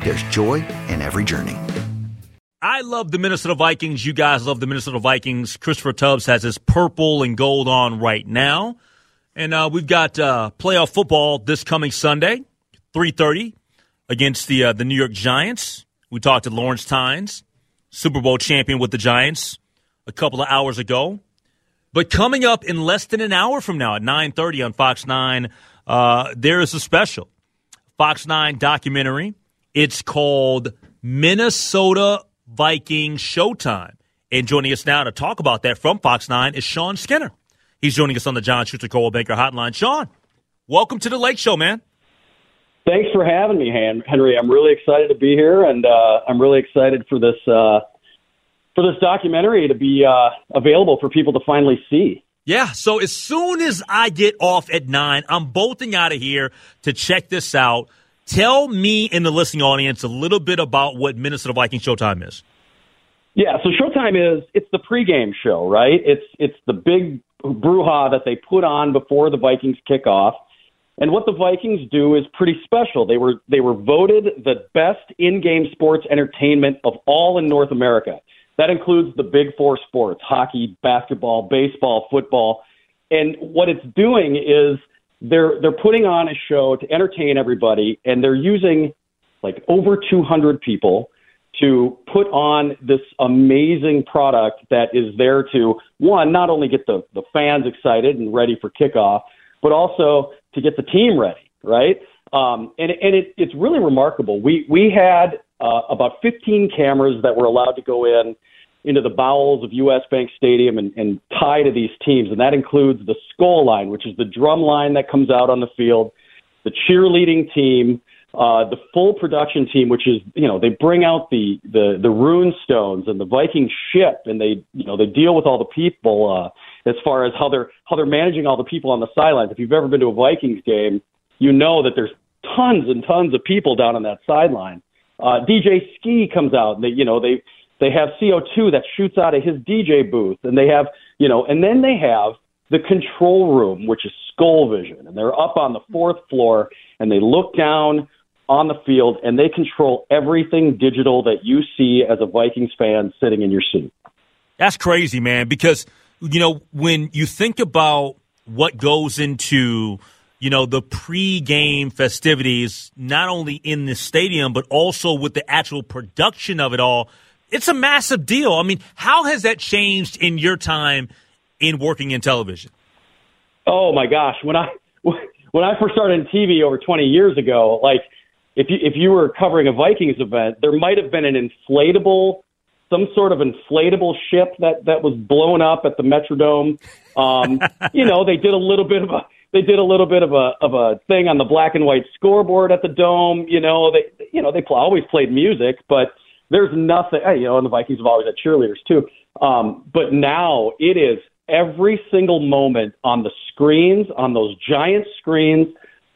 there's joy in every journey. I love the Minnesota Vikings. You guys love the Minnesota Vikings. Christopher Tubbs has his purple and gold on right now. And uh, we've got uh, playoff football this coming Sunday, 3.30 against the, uh, the New York Giants. We talked to Lawrence Tynes, Super Bowl champion with the Giants, a couple of hours ago. But coming up in less than an hour from now at 9.30 on Fox 9, uh, there is a special Fox 9 documentary. It's called Minnesota Vikings Showtime. And joining us now to talk about that from Fox 9 is Sean Skinner. He's joining us on the John Schuster Coldwell Banker Hotline. Sean, welcome to the Lake Show, man. Thanks for having me, Henry. I'm really excited to be here, and uh, I'm really excited for this uh, for this documentary to be uh, available for people to finally see. Yeah, so as soon as I get off at nine, I'm bolting out of here to check this out. Tell me and the listening audience a little bit about what Minnesota Viking Showtime is. Yeah, so Showtime is it's the pregame show, right? It's it's the big brouhaha that they put on before the Vikings kick off. And what the Vikings do is pretty special. They were they were voted the best in-game sports entertainment of all in North America. That includes the big four sports: hockey, basketball, baseball, football. And what it's doing is they're they're putting on a show to entertain everybody, and they're using like over 200 people to put on this amazing product that is there to one not only get the the fans excited and ready for kickoff, but also to get the team ready, right? Um, and and it, it's really remarkable. We we had uh, about 15 cameras that were allowed to go in into the bowels of U.S. Bank Stadium and, and tie to these teams, and that includes the Skol line, which is the drum line that comes out on the field, the cheerleading team, uh, the full production team, which is you know they bring out the the the rune stones and the Viking ship, and they you know they deal with all the people. Uh, as far as how they're how they're managing all the people on the sidelines. If you've ever been to a Vikings game, you know that there's tons and tons of people down on that sideline. Uh, DJ Ski comes out, and they you know they they have CO2 that shoots out of his DJ booth, and they have you know, and then they have the control room, which is Skol Vision, and they're up on the fourth floor, and they look down on the field, and they control everything digital that you see as a Vikings fan sitting in your seat. That's crazy, man, because you know, when you think about what goes into, you know, the pre-game festivities, not only in the stadium, but also with the actual production of it all, it's a massive deal. I mean, how has that changed in your time in working in television? Oh my gosh, when I when I first started in TV over 20 years ago, like if you if you were covering a Vikings event, there might have been an inflatable some sort of inflatable ship that that was blown up at the Metrodome. Um, you know, they did a little bit of a they did a little bit of a of a thing on the black and white scoreboard at the dome. You know, they you know they pl- always played music, but there's nothing. You know, and the Vikings have always had cheerleaders too. Um, but now it is every single moment on the screens, on those giant screens,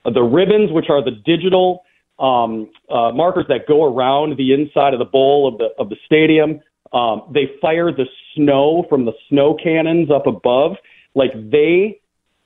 the ribbons, which are the digital um, uh, markers that go around the inside of the bowl of the of the stadium. Um, they fire the snow from the snow cannons up above. Like they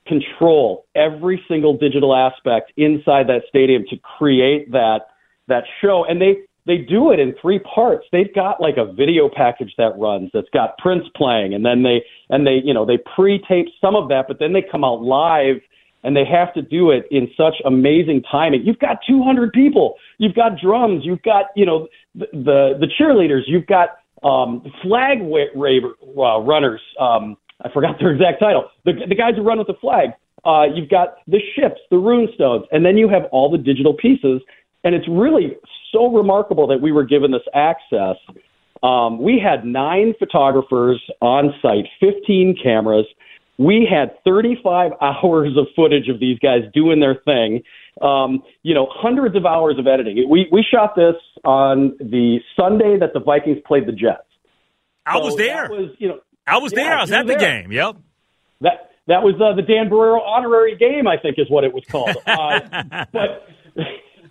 control every single digital aspect inside that stadium to create that that show, and they they do it in three parts. They've got like a video package that runs that's got Prince playing, and then they and they you know they pre-tape some of that, but then they come out live and they have to do it in such amazing timing. You've got 200 people, you've got drums, you've got you know the the, the cheerleaders, you've got um, flag wa- raver, uh, runners. Um, I forgot their exact title. The, the guys who run with the flag. Uh, you've got the ships, the rune stones, and then you have all the digital pieces. And it's really so remarkable that we were given this access. Um, we had nine photographers on site, 15 cameras. We had 35 hours of footage of these guys doing their thing. Um, you know, hundreds of hours of editing. We we shot this on the Sunday that the Vikings played the Jets. I was there. Was, you know, I was yeah, there. I was at the there. game. Yep. That that was uh, the Dan Barreiro honorary game, I think, is what it was called. Uh, but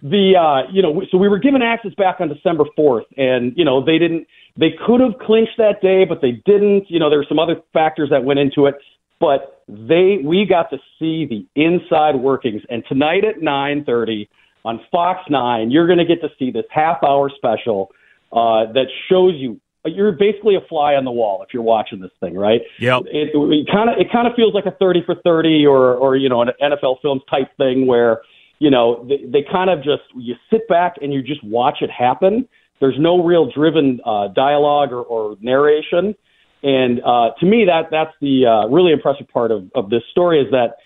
the uh, you know, so we were given access back on December fourth, and you know they didn't. They could have clinched that day, but they didn't. You know, there were some other factors that went into it, but they we got to see the inside workings. And tonight at nine thirty on Fox Nine, you're going to get to see this half hour special uh, that shows you you're basically a fly on the wall if you're watching this thing, right? Yeah. It kind of it kind of feels like a thirty for thirty or or you know an NFL films type thing where you know they, they kind of just you sit back and you just watch it happen. There's no real driven uh, dialogue or, or narration, and uh, to me that that's the uh, really impressive part of of this story is that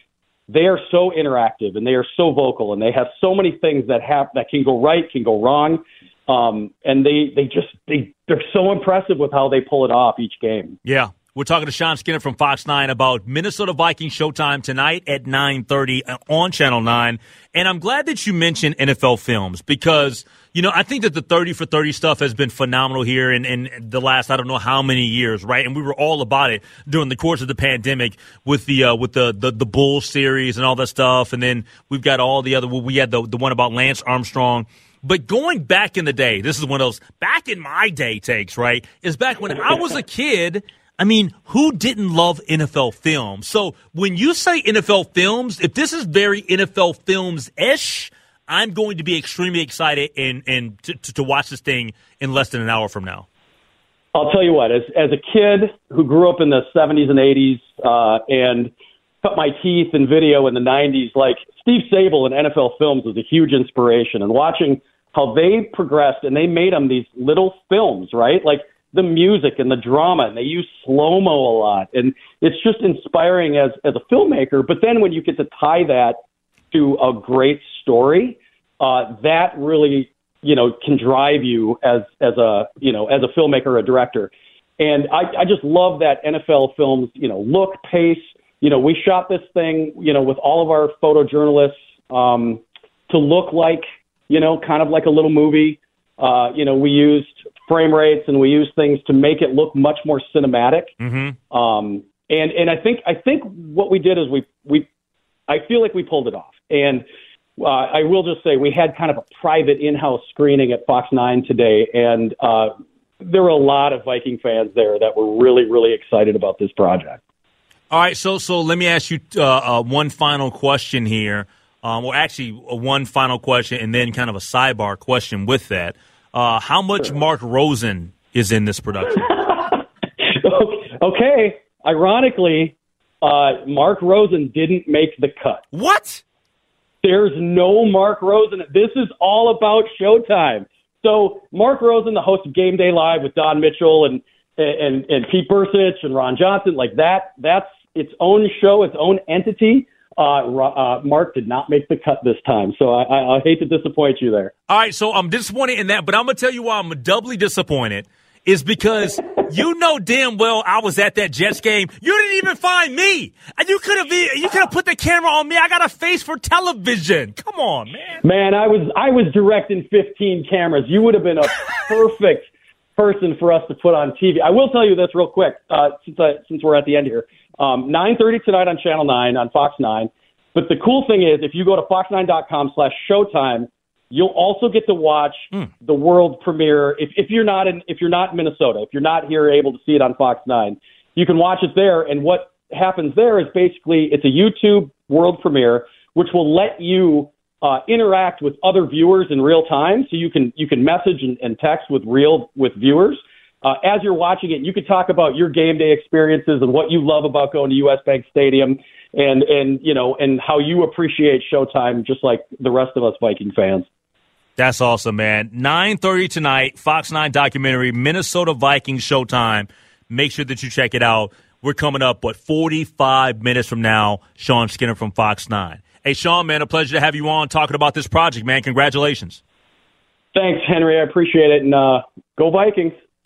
they are so interactive and they are so vocal and they have so many things that have that can go right, can go wrong. Um, and they, they just they they're so impressive with how they pull it off each game. Yeah. We're talking to Sean Skinner from Fox 9 about Minnesota Vikings Showtime tonight at 9:30 on Channel 9. And I'm glad that you mentioned NFL Films because you know, I think that the 30 for 30 stuff has been phenomenal here in, in the last I don't know how many years, right? And we were all about it during the course of the pandemic with the uh, with the, the the Bulls series and all that stuff. And then we've got all the other we had the the one about Lance Armstrong but going back in the day, this is one of those back in my day takes, right? Is back when I was a kid. I mean, who didn't love NFL films? So when you say NFL films, if this is very NFL films ish, I'm going to be extremely excited and and to, to, watch this thing in less than an hour from now. I'll tell you what, as as a kid who grew up in the 70s and 80s uh, and cut my teeth in video in the 90s, like Steve Sabol in NFL Films was a huge inspiration. And watching how they progressed and they made them these little films, right? Like the music and the drama, and they use slow mo a lot, and it's just inspiring as as a filmmaker. But then when you get to tie that to a great story, uh, that really you know can drive you as as a you know as a filmmaker, a director. And I, I just love that NFL films, you know, look, pace. You know, we shot this thing, you know, with all of our photojournalists um, to look like you know, kind of like a little movie. Uh, you know, we used frame rates and we use things to make it look much more cinematic. Mm-hmm. Um, and and I think I think what we did is we we I feel like we pulled it off. And uh, I will just say we had kind of a private in-house screening at Fox Nine today, and uh, there were a lot of Viking fans there that were really really excited about this project. All right, so so let me ask you uh, uh one final question here. Um, or actually, one final question and then kind of a sidebar question with that. Uh, how much sure. Mark Rosen is in this production? okay. Ironically, uh, Mark Rosen didn't make the cut. What? There's no Mark Rosen. This is all about Showtime. So Mark Rosen, the host of Game Day Live with Don Mitchell and and and Pete Bercich and Ron Johnson, like that. That's its own show, its own entity. Uh, uh, Mark did not make the cut this time, so I, I, I hate to disappoint you there. All right, so I'm disappointed in that, but I'm gonna tell you why I'm doubly disappointed is because you know damn well I was at that Jets game. You didn't even find me. And you could have you could have put the camera on me. I got a face for television. Come on, man. Man, I was I was directing 15 cameras. You would have been a perfect person for us to put on TV. I will tell you this real quick, uh, since I, since we're at the end here. Um, 9:30 tonight on Channel 9 on Fox 9. But the cool thing is, if you go to fox9.com slash showtime, you'll also get to watch mm. the world premiere. If, if you're not in, if you're not in Minnesota, if you're not here able to see it on Fox 9, you can watch it there. And what happens there is basically it's a YouTube world premiere, which will let you uh, interact with other viewers in real time. So you can you can message and, and text with real with viewers uh, as you're watching it, you could talk about your game day experiences and what you love about going to US Bank Stadium and, and, you know, and how you appreciate Showtime just like the rest of us Viking fans. That's awesome, man. 9.30 tonight, Fox 9 documentary, Minnesota Vikings Showtime. Make sure that you check it out. We're coming up, what, 45 minutes from now, Sean Skinner from Fox 9. Hey, Sean, man, a pleasure to have you on talking about this project, man. Congratulations. Thanks, Henry. I appreciate it. And uh, go Vikings.